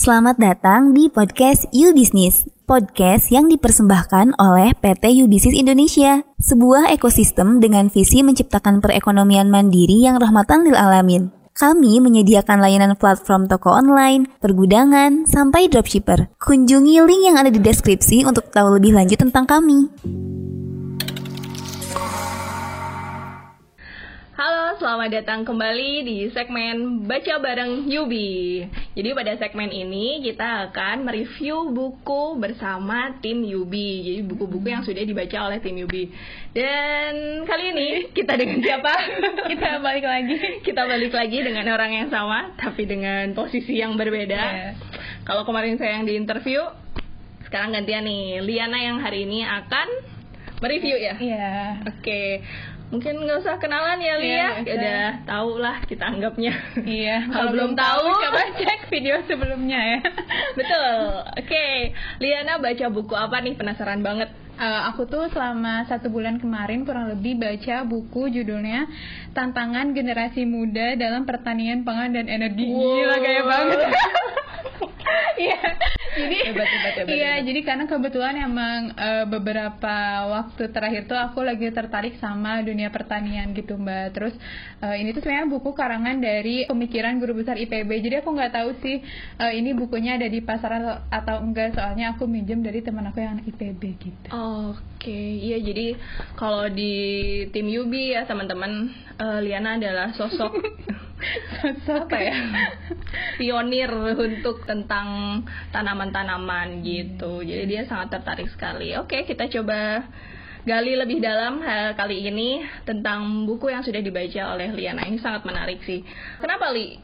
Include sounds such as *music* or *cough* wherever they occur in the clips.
Selamat datang di podcast You Business, podcast yang dipersembahkan oleh PT You Business Indonesia, sebuah ekosistem dengan visi menciptakan perekonomian mandiri yang rahmatan lil alamin. Kami menyediakan layanan platform toko online, pergudangan, sampai dropshipper. Kunjungi link yang ada di deskripsi untuk tahu lebih lanjut tentang kami. Halo, selamat datang kembali di segmen Baca Bareng Yubi. Jadi pada segmen ini kita akan mereview buku bersama tim Yubi. Jadi buku-buku yang sudah dibaca oleh tim Yubi. Dan kali ini kita dengan siapa? *laughs* kita balik lagi. kita balik lagi dengan orang yang sama, tapi dengan posisi yang berbeda. Yeah. Kalau kemarin saya yang di interview, sekarang gantian nih. Liana yang hari ini akan mereview ya. Iya. Yeah. Oke. Okay mungkin nggak usah kenalan ya Lia Iya, ya udah tahu lah kita anggapnya Iya. *laughs* kalau belum tahu coba cek video sebelumnya ya. *laughs* betul oke Liana baca buku apa nih penasaran banget Uh, aku tuh selama satu bulan kemarin kurang lebih baca buku judulnya Tantangan Generasi Muda dalam Pertanian Pangan dan Energi. Wow. Gila gaya banget. *laughs* Iya. Jadi Hebat, hebat, hebat, iya, hebat. jadi karena kebetulan emang uh, beberapa waktu terakhir tuh aku lagi tertarik sama dunia pertanian gitu, Mbak. Terus uh, ini tuh sebenarnya buku karangan dari pemikiran guru besar IPB. Jadi aku nggak tahu sih uh, ini bukunya ada di pasaran atau enggak, soalnya aku minjem dari teman aku yang anak IPB gitu. Oke, iya jadi kalau di tim Yubi ya teman-teman eh, Liana adalah sosok *laughs* *laughs* Sosok apa ya *laughs* pionir untuk tentang tanaman-tanaman gitu. Jadi dia sangat tertarik sekali. Oke, kita coba gali lebih dalam hal kali ini tentang buku yang sudah dibaca oleh Liana. Ini sangat menarik sih. Kenapa Li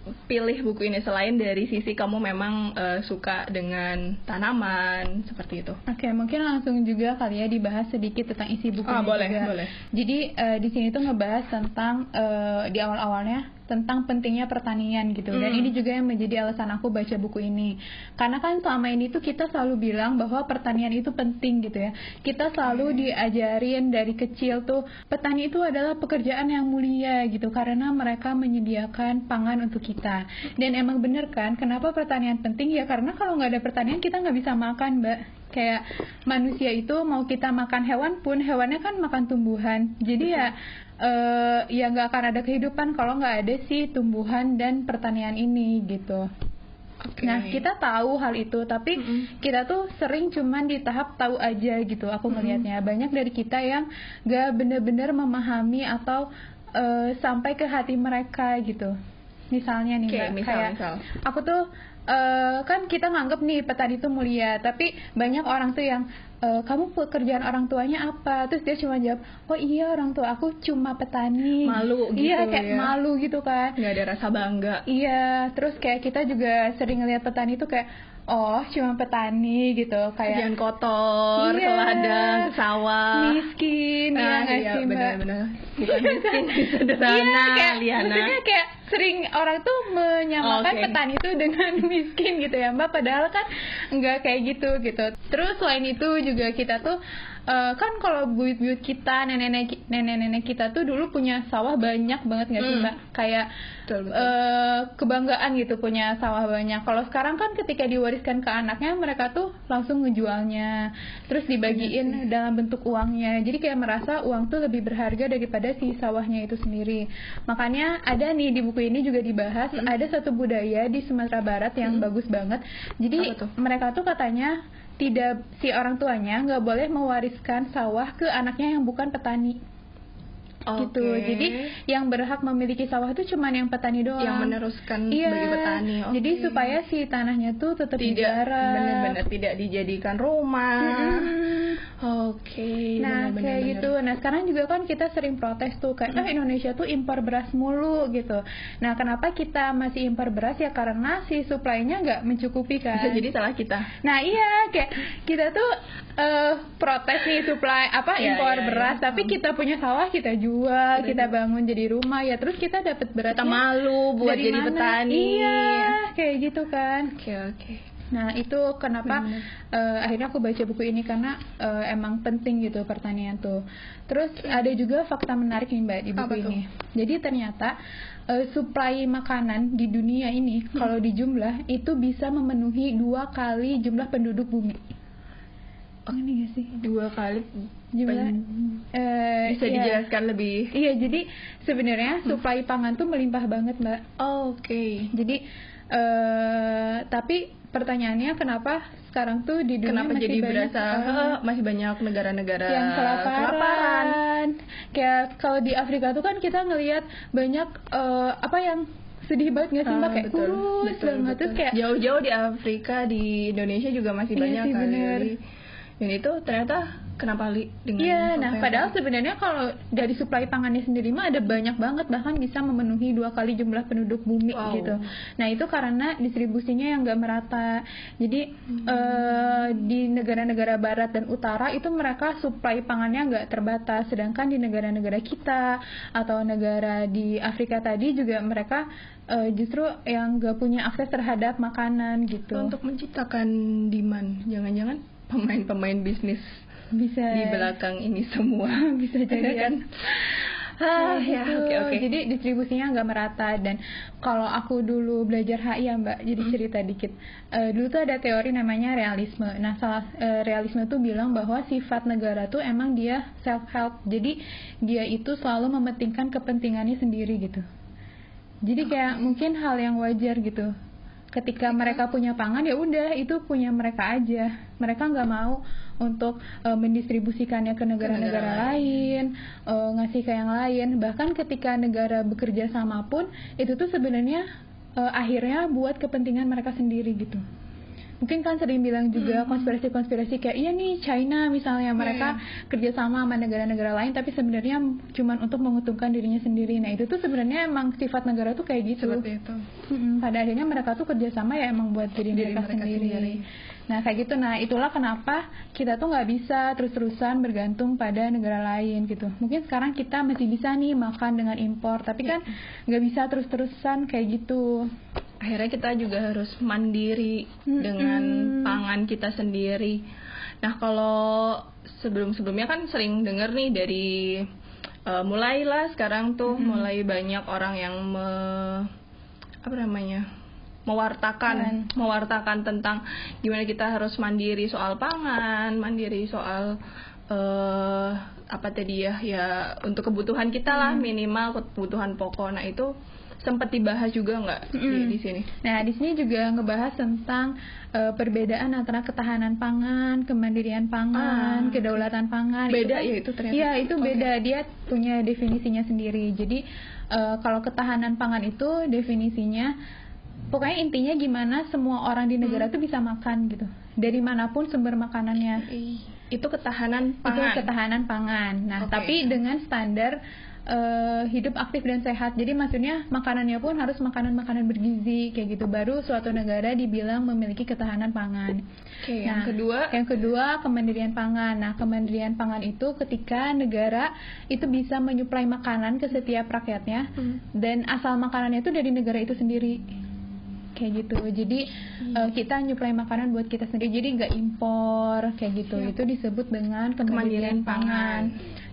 pilih buku ini selain dari sisi kamu memang eh, suka dengan tanaman seperti itu? Oke, mungkin langsung juga kali ya dibahas sedikit tentang isi buku Ah, boleh, juga. boleh. Jadi eh, di sini tuh ngebahas tentang eh, di awal-awalnya tentang pentingnya pertanian gitu. Dan Hmm. ini juga yang menjadi alasan aku baca buku ini. Karena kan selama ini tuh kita selalu bilang bahwa pertanian itu penting gitu ya. Kita selalu diajarin dari kecil tuh petani itu adalah pekerjaan yang mulia gitu karena mereka menyediakan pangan untuk kita. Dan emang bener kan, kenapa pertanian penting ya karena kalau nggak ada pertanian kita nggak bisa makan, Mbak kayak manusia itu mau kita makan hewan pun hewannya kan makan tumbuhan jadi ya eh, ya nggak akan ada kehidupan kalau nggak ada sih tumbuhan dan pertanian ini gitu Oke. Nah, kita tahu hal itu, tapi Mm-mm. kita tuh sering cuman di tahap tahu aja gitu. Aku melihatnya banyak dari kita yang gak bener-bener memahami atau eh, sampai ke hati mereka gitu. Misalnya nih, Mbak, misal, kayak misal. aku tuh eh, kan kita nganggep nih petani itu mulia, tapi banyak orang tuh yang eh, kamu pekerjaan orang tuanya apa? Terus dia cuma jawab, oh iya orang tua aku cuma petani. Malu gitu Iya, kayak ya. malu gitu kan. nggak ada rasa bangga. Iya, terus kayak kita juga sering ngeliat petani tuh kayak oh cuma petani gitu kayak Kerjaan kotor, Iya. ke ladang, ke sawah. miskin ya Nah, nggak iya, sih mbak? benar-benar. Bukan miskin, *laughs* sederhana, Iya, kayak, Liana. maksudnya kayak sering orang tuh menyamakan Oke. petani itu dengan *laughs* miskin gitu ya mbak padahal kan nggak kayak gitu gitu terus selain itu juga kita tuh eh, kan kalau buyut-buyut kita nenek-nenek nenek-nenek kita tuh dulu punya sawah banyak banget nggak sih Hmm. mbak? Kayak Betul, betul. eh, kebanggaan gitu punya sawah banyak. Kalau sekarang kan ketika diwariskan ke anaknya mereka tuh langsung ngejualnya. Terus dibagiin dalam bentuk uangnya. Jadi kayak merasa uang tuh lebih berharga daripada si sawahnya itu sendiri. Makanya ada nih di buku ini juga dibahas ada satu budaya di Sumatera Barat yang bagus banget. Jadi mereka tuh katanya tidak si orang tuanya nggak boleh mewariskan sawah ke anaknya yang bukan petani gitu Oke. jadi yang berhak memiliki sawah itu cuman yang petani doang yang meneruskan Iya, sebagai petani. Oke. jadi supaya si tanahnya tuh tetap tidak benar-benar tidak dijadikan rumah. Mm-mm. Oke. Nah benar-benar, kayak benar. gitu. Nah sekarang juga kan kita sering protes tuh kayak ah Indonesia tuh impor beras mulu gitu. Nah kenapa kita masih impor beras ya karena si supply-nya nggak mencukupi kan. Bisa jadi salah kita. Nah iya kayak kita tuh eh, protes nih supply apa Iya, impor iya, beras iya. tapi kita punya sawah kita jual Kita kita bangun jadi rumah ya terus kita dapat beras Kita malu buat jadi mana? petani. iya kayak gitu kan Oke oke. Nah itu kenapa uh, akhirnya aku baca buku ini karena uh, emang penting gitu pertanian tuh. Terus ada juga fakta menarik nih mbak di buku Apa tuh? ini. Jadi ternyata uh, suplai makanan di dunia ini Hmm. kalau dijumlah itu bisa memenuhi dua kali jumlah penduduk bumi. Oh ini gak sih? Dua kali Jumlah pen- eh, bisa iya. dijelaskan lebih. Iya jadi sebenarnya suplai pangan tuh melimpah banget mbak. Oke. Jadi eh tapi pertanyaannya kenapa sekarang tuh di dunia Kenapa masih jadi banyak berasa "Heh, masih banyak negara-negara yang kelaparan. kelaparan? Kayak kalau di Afrika tuh kan kita ngelihat banyak eh, apa yang sedih banget nggak sih mbak Ah, kayak betul, kurus betul, banget betul. terus kayak jauh-jauh di Afrika di Indonesia juga masih Iya banyak sih, bener. Dan itu ternyata kenapa li dengan Iya, nah padahal sebenarnya kalau dari suplai pangannya sendiri mah ada banyak banget bahkan bisa memenuhi dua kali jumlah penduduk bumi Wow. gitu. Nah itu karena distribusinya yang nggak merata. Jadi Hmm. eh, di negara-negara barat dan utara itu mereka suplai pangannya nggak terbatas, sedangkan di negara-negara kita atau negara di Afrika tadi juga mereka eh, justru yang nggak punya akses terhadap makanan gitu. untuk menciptakan demand jangan-jangan pemain-pemain bisnis bisa di belakang ini semua *laughs* bisa jadi kan Ah, ah ya oke oke Jadi distribusinya nggak merata dan kalau aku dulu belajar HI ya Mbak, jadi Hmm. cerita dikit. Eh, dulu tuh ada teori namanya realisme. Nah, salah eh, realisme tuh bilang bahwa sifat negara tuh emang dia self help. Jadi dia itu selalu mementingkan kepentingannya sendiri gitu. Jadi kayak mungkin hal yang wajar gitu. Ketika mereka punya pangan ya udah itu punya mereka aja. Mereka nggak mau untuk eh, mendistribusikannya ke negara-negara negara lain, eh, ngasih ke yang lain. Bahkan ketika negara bekerja sama pun itu tuh sebenarnya eh, akhirnya buat kepentingan mereka sendiri gitu. Mungkin kan sering bilang juga konspirasi-konspirasi kayak iya nih China misalnya mereka kerjasama sama negara-negara lain tapi sebenarnya cuman untuk menguntungkan dirinya sendiri. Nah itu tuh sebenarnya emang sifat negara tuh kayak gitu. seperti itu pada akhirnya mereka tuh kerjasama ya emang buat diri, Diri mereka, mereka sendiri. sendiri. Nah kayak gitu. Nah itulah kenapa kita tuh nggak bisa terus-terusan bergantung pada negara lain gitu. Mungkin sekarang kita masih bisa nih makan dengan impor, tapi kan nggak bisa terus-terusan kayak gitu. Akhirnya kita juga harus mandiri Mm-mm. dengan pangan kita sendiri. Nah kalau sebelum-sebelumnya kan sering dengar nih dari eh, mulailah sekarang tuh mulai banyak orang yang me, apa namanya mewartakan mewartakan tentang gimana kita harus mandiri soal pangan, mandiri soal eh apa tadi ya ya untuk kebutuhan kita lah minimal kebutuhan pokok. Nah itu sempat dibahas juga nggak di, Mm-mm. di sini? Nah, di sini juga ngebahas tentang eh, perbedaan antara ketahanan pangan, kemandirian pangan, Ah, kedaulatan pangan. Beda kan- ya itu ternyata? Iya, itu Oke. beda. Dia punya definisinya sendiri. Jadi eh, kalau ketahanan pangan itu definisinya pokoknya intinya gimana semua orang di negara Hmm. tuh bisa makan gitu. Dari mana pun sumber makanannya. Itu ketahanan pangan. Itu ketahanan pangan. Nah, Oke. tapi dengan standar eh, hidup aktif dan sehat. Jadi maksudnya makanannya pun harus makanan-makanan bergizi kayak gitu. Baru suatu negara dibilang memiliki ketahanan pangan. Oke, yang kedua Yang kedua kemandirian pangan. Nah, kemandirian pangan itu ketika negara itu bisa menyuplai makanan ke setiap rakyatnya Hmm. dan asal makanannya itu dari negara itu sendiri kayak gitu jadi Hmm. eh, kita nyuplai makanan buat kita sendiri jadi nggak impor kayak gitu Siap. itu disebut dengan Kemandirian kemandirian pangan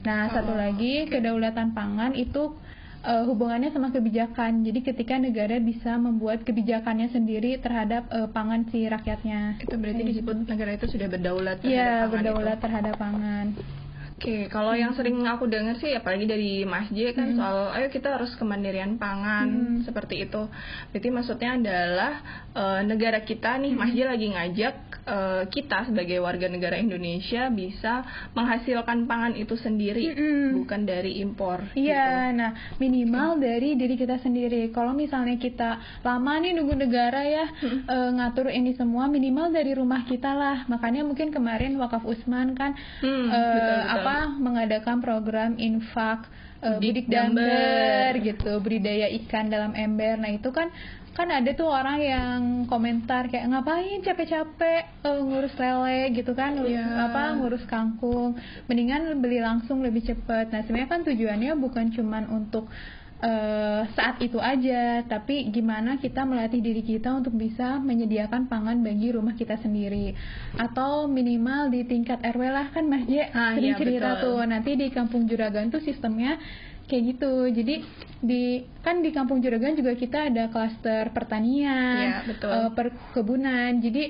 nah satu Oh. lagi kedaulatan pangan itu eh, hubungannya sama kebijakan jadi ketika negara bisa membuat kebijakannya sendiri terhadap eh, pangan si rakyatnya itu berarti Kayak disebut negara itu sudah berdaulat gitu. Iya terhadap pangan berdaulat itu. terhadap pangan Oke, kalau yang sering aku dengar sih apalagi dari Mas J kan Hmm. soal ayo kita harus kemandirian pangan Hmm. seperti itu. Berarti maksudnya adalah eh, negara kita nih Mas J lagi ngajak eh, kita sebagai warga negara Indonesia bisa menghasilkan pangan itu sendiri Mm-mm. bukan dari impor. Iya, gitu. nah minimal dari diri kita sendiri. Kalau misalnya kita lama nih nunggu negara ya eh, ngatur ini semua, minimal dari rumah kita lah. Makanya mungkin kemarin Wakaf Usman kan Hmm, eh, betul, betul. apa mengadakan program infak eh, Budik budik damber gitu, budidaya ikan dalam ember. Nah itu kan kan ada tuh orang yang komentar kayak ngapain capek-capek eh, ngurus lele gitu kan, ngurus Iya. apa ngurus kangkung mendingan beli langsung lebih cepat nah sebenarnya kan tujuannya bukan cuman untuk uh, saat itu aja, tapi gimana kita melatih diri kita untuk bisa menyediakan pangan bagi rumah kita sendiri, atau minimal di tingkat RW lah kan Mas J Ah, sering iya, cerita betul. tuh nanti di Kampung Juragan tuh sistemnya kayak gitu. Jadi di kan di Kampung Juragan juga kita ada klaster pertanian, Iya, betul. eh, perkebunan. Jadi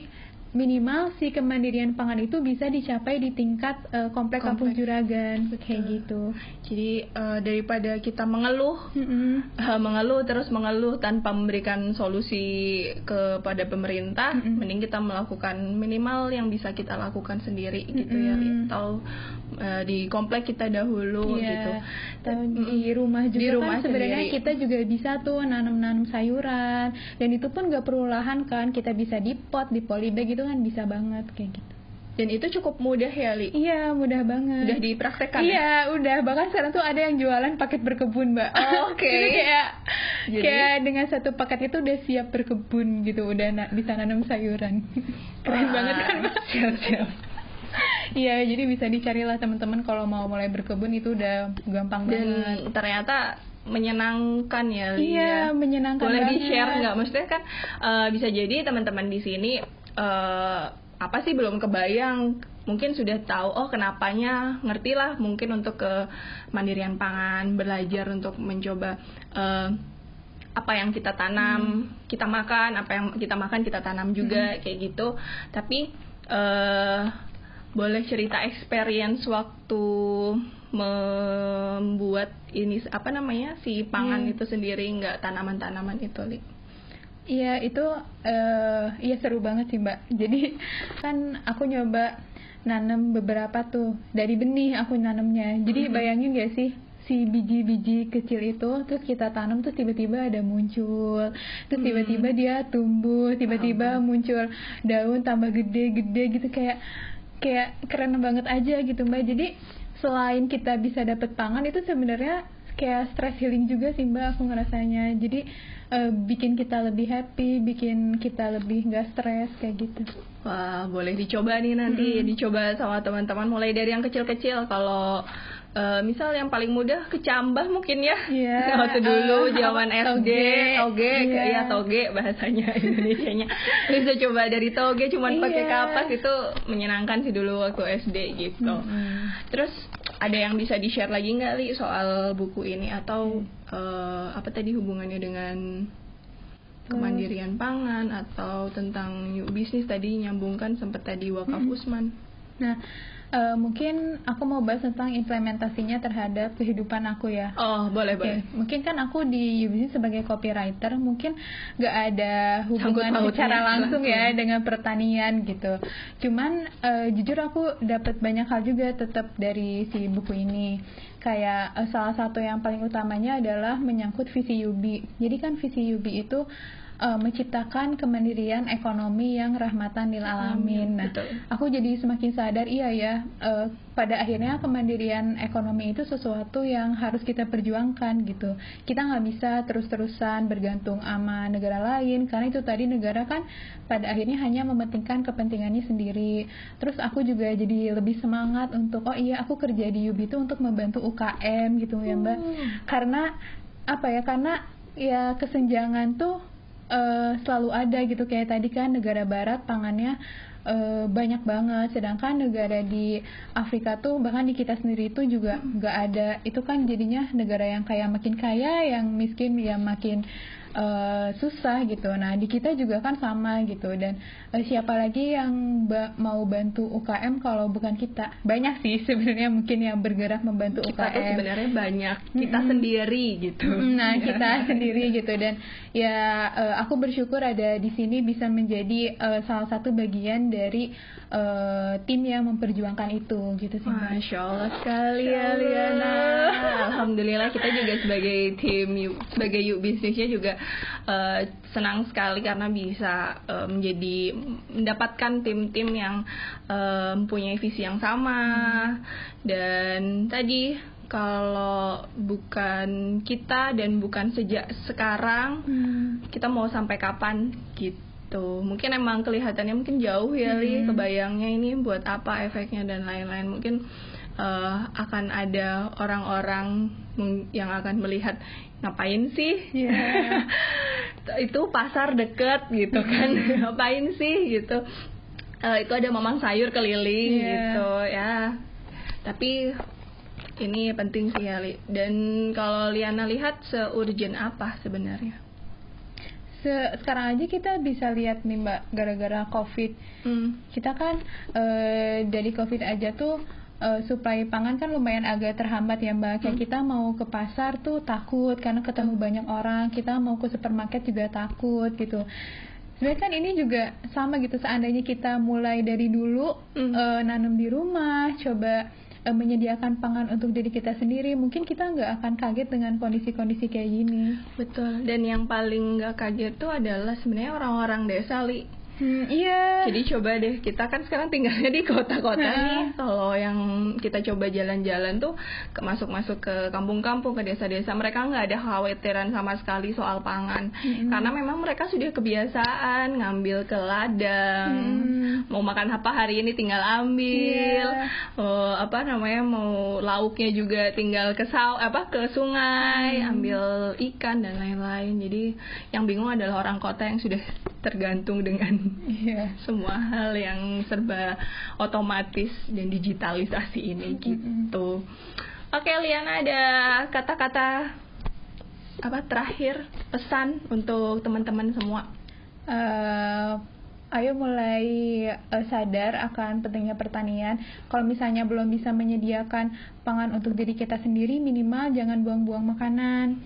minimal si kemandirian pangan itu bisa dicapai di tingkat eh, komplek Kampung. Juragan kayak gitu. Jadi eh, daripada kita mengeluh Mm-mm. eh, mengeluh terus mengeluh tanpa memberikan solusi kepada pemerintah, Mm-mm. mending kita melakukan minimal yang bisa kita lakukan sendiri gitu ya, Li. Mm-mm. atau eh, di komplek kita dahulu Iya. gitu. Mm-mm. di rumah juga Di rumah kan sebenarnya kita juga bisa tuh nanam-nanam sayuran dan itu pun gak perlu lahan kan kita bisa di pot di polybag itu kan bisa banget kayak gitu Dan itu cukup mudah ya, Li. iya mudah banget Udah dipraktekkan ya? iya udah bahkan sekarang tuh ada yang jualan paket berkebun mbak Oh, *laughs* oke. Jadi kayak Jadi- kayak dengan satu paket itu udah siap berkebun gitu udah na- bisa nanam sayuran *laughs* keren Wah, banget kan mbak Siap-siap. iya jadi bisa dicarilah teman-teman kalau mau mulai berkebun itu udah gampang banget Dan ternyata menyenangkan ya. Iya, ya. menyenangkan Boleh banget. di-share nggak? Maksudnya kan eh, bisa jadi teman-teman di sini eh, apa sih belum kebayang. Mungkin sudah tahu oh kenapanya. Ngerti lah mungkin untuk ke mandirian pangan belajar untuk mencoba eh, apa yang kita tanam kita makan apa yang kita makan kita tanam juga kayak gitu. Tapi eh boleh cerita experience waktu membuat ini apa namanya si pangan Hmm. itu sendiri nggak tanaman-tanaman itu li Iya itu eh iya seru banget sih mbak. *laughs* Jadi kan aku nyoba nanam beberapa tuh. Dari benih aku nanamnya. Jadi bayangin gak sih si biji-biji kecil itu terus kita tanam terus tiba-tiba ada muncul. Terus tiba-tiba dia tumbuh tiba-tiba muncul daun tambah gede-gede gitu kayak kayak keren banget aja gitu mbak. Jadi selain kita bisa dapet pangan itu sebenarnya kayak stress healing juga sih mbak aku ngerasanya. Jadi eh, bikin kita lebih happy bikin kita lebih nggak stres kayak gitu wah boleh dicoba nih nanti dicoba sama teman-teman mulai dari yang kecil-kecil kalau eh, misal yang paling mudah kecambah mungkin ya Iya, *laughs* waktu dulu eh, zaman SD toge. Iya. ya toge bahasanya *laughs* Indonesianya bisa coba dari toge cuman pakai Iya. kapas itu menyenangkan sih dulu waktu SD gitu Mm-mm. Terus ada yang bisa di-share lagi nggak li soal buku ini? Atau eh, apa tadi hubungannya dengan kemandirian pangan atau tentang new bisnis tadi nyambungkan sempat tadi wakaf Usman. nah eh, mungkin aku mau bahas tentang implementasinya terhadap kehidupan aku ya Oh boleh Oke, boleh. mungkin kan aku di UBC sebagai copywriter mungkin nggak ada hubungan Sangkut secara langsung ya langsung. dengan pertanian gitu. Cuman eh, jujur aku dapat banyak hal juga tetap dari si buku ini. Kayak eh, salah satu yang paling utamanya adalah menyangkut visi UBI. Jadi kan visi UBI itu eh, menciptakan kemandirian ekonomi yang rahmatan lil alamin. Nah, betul. aku jadi semakin sadar iya ya eh, pada akhirnya kemandirian ekonomi itu sesuatu yang harus kita perjuangkan gitu. Kita nggak bisa terus-terusan bergantung sama negara lain karena itu tadi negara kan pada akhirnya hanya mementingkan kepentingannya sendiri. Terus aku juga jadi lebih semangat untuk oh iya aku kerja di UBI itu untuk membantu UKM gitu ya mbak. Karena apa ya karena ya kesenjangan tuh eh, selalu ada gitu. Kayak tadi kan negara barat pangannya eh, banyak banget. Sedangkan negara di Afrika tuh bahkan di kita sendiri itu juga nggak ada. Itu kan jadinya negara yang kaya makin kaya yang miskin ya makin eh, susah gitu. Nah di kita juga kan sama gitu. Dan eh, siapa lagi yang ba- mau bantu UKM kalau bukan kita? Banyak sih *laughs* sebenarnya mungkin yang bergerak membantu Kita UKM sebenarnya banyak. Kita Mm-mm. sendiri gitu. Nah, kita *laughs* sendiri gitu. Dan ya eh, aku bersyukur ada di sini bisa menjadi eh, salah satu bagian dari eh, tim yang memperjuangkan itu gitu sih. Masya Allah sekali ya Liana. Alhamdulillah kita juga sebagai tim sebagai yuk bisnisnya juga eh, senang sekali karena bisa eh, menjadi mendapatkan tim-tim yang eh, mempunyai visi yang sama dan tadi kalau bukan kita dan bukan sejak sekarang Hmm. kita mau sampai kapan gitu mungkin emang kelihatannya mungkin jauh ya Li Hmm. kebayangnya ini buat apa efeknya dan lain-lain mungkin uh, akan ada orang-orang yang akan melihat ngapain sih? Yeah. *laughs* itu pasar deket gitu kan. *laughs* Ngapain sih? gitu. Uh, itu ada mamang sayur keliling yeah. gitu ya. Tapi ini penting sih ya dan kalau Liana lihat seurgent apa sebenarnya? Se sekarang aja kita bisa lihat nih mbak gara-gara covid. Hmm. kita kan uh, dari covid aja tuh uh, supply pangan kan lumayan agak terhambat ya mbak. Kayak hmm. kita mau ke pasar tuh takut karena ketemu hmm. banyak orang. Kita mau ke supermarket juga takut gitu. Sebenarnya kan ini juga sama gitu. Seandainya kita mulai dari dulu hmm. uh, nanam di rumah, coba uh, menyediakan pangan untuk diri kita sendiri, mungkin kita nggak akan kaget dengan kondisi-kondisi kayak gini. Betul. Dan yang paling nggak kaget tuh adalah sebenarnya orang-orang desa li Hmm, iya. Jadi coba deh kita kan sekarang tinggalnya di kota-kota nah. nih. Kalau yang kita coba jalan-jalan tuh ke masuk-masuk ke kampung-kampung ke desa-desa mereka nggak ada khawatiran sama sekali soal pangan hmm. karena memang mereka sudah kebiasaan ngambil ke ladang. Hmm. Mau makan apa hari ini tinggal ambil. Yeah. Oh, apa namanya mau lauknya juga tinggal ke saw apa ke sungai hmm. ambil ikan dan lain-lain. Jadi yang bingung adalah orang kota yang sudah tergantung dengan yeah. *laughs* semua hal yang serba otomatis dan digitalisasi ini gitu. Oke, Liana ada kata-kata apa terakhir pesan untuk teman-teman semua? Uh, ayo mulai uh, sadar akan pentingnya pertanian. Kalau misalnya belum bisa menyediakan pangan untuk diri kita sendiri, minimal jangan buang-buang makanan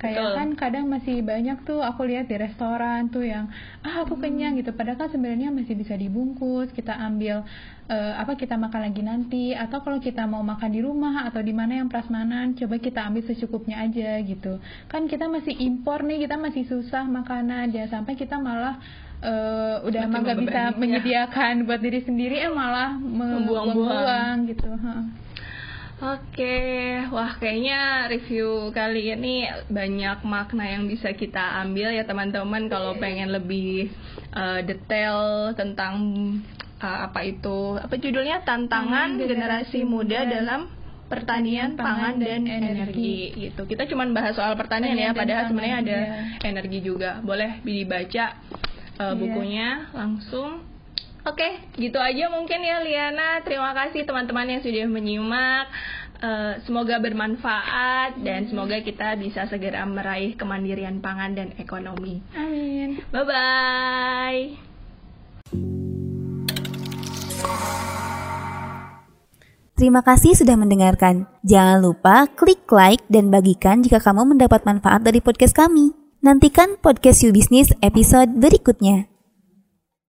kayak Betul. kan kadang masih banyak tuh aku lihat di restoran tuh yang ah aku hmm. kenyang gitu. Padahal kan sebenarnya masih bisa dibungkus kita ambil uh, apa kita makan lagi nanti. Atau kalau kita mau makan di rumah atau di mana yang prasmanan coba kita ambil secukupnya aja gitu. Kan kita masih impor nih kita masih susah makanan. Jangan sampai kita malah uh, udah emang gak bisa menyediakan buat diri sendiri eh malah membuang-buang. gitu. Huh. Oke, wah kayaknya review kali ini banyak makna yang bisa kita ambil ya teman-teman kalau pengen lebih uh, detail tentang uh, apa itu apa judulnya tantangan hmm, generasi, muda dalam pertanian, pangan, dan, dan energi. energi gitu. Kita cuma bahas soal pertanian ya, padahal sebenarnya ada ya. energi juga. Boleh dibaca uh, bukunya langsung Oke, gitu aja mungkin ya Liana. Terima kasih teman-teman yang sudah menyimak. Uh, semoga bermanfaat dan semoga kita bisa segera meraih kemandirian pangan dan ekonomi. Amin. Bye bye. Terima kasih sudah mendengarkan. Jangan lupa klik like dan bagikan jika kamu mendapat manfaat dari podcast kami. Nantikan podcast You Business episode berikutnya.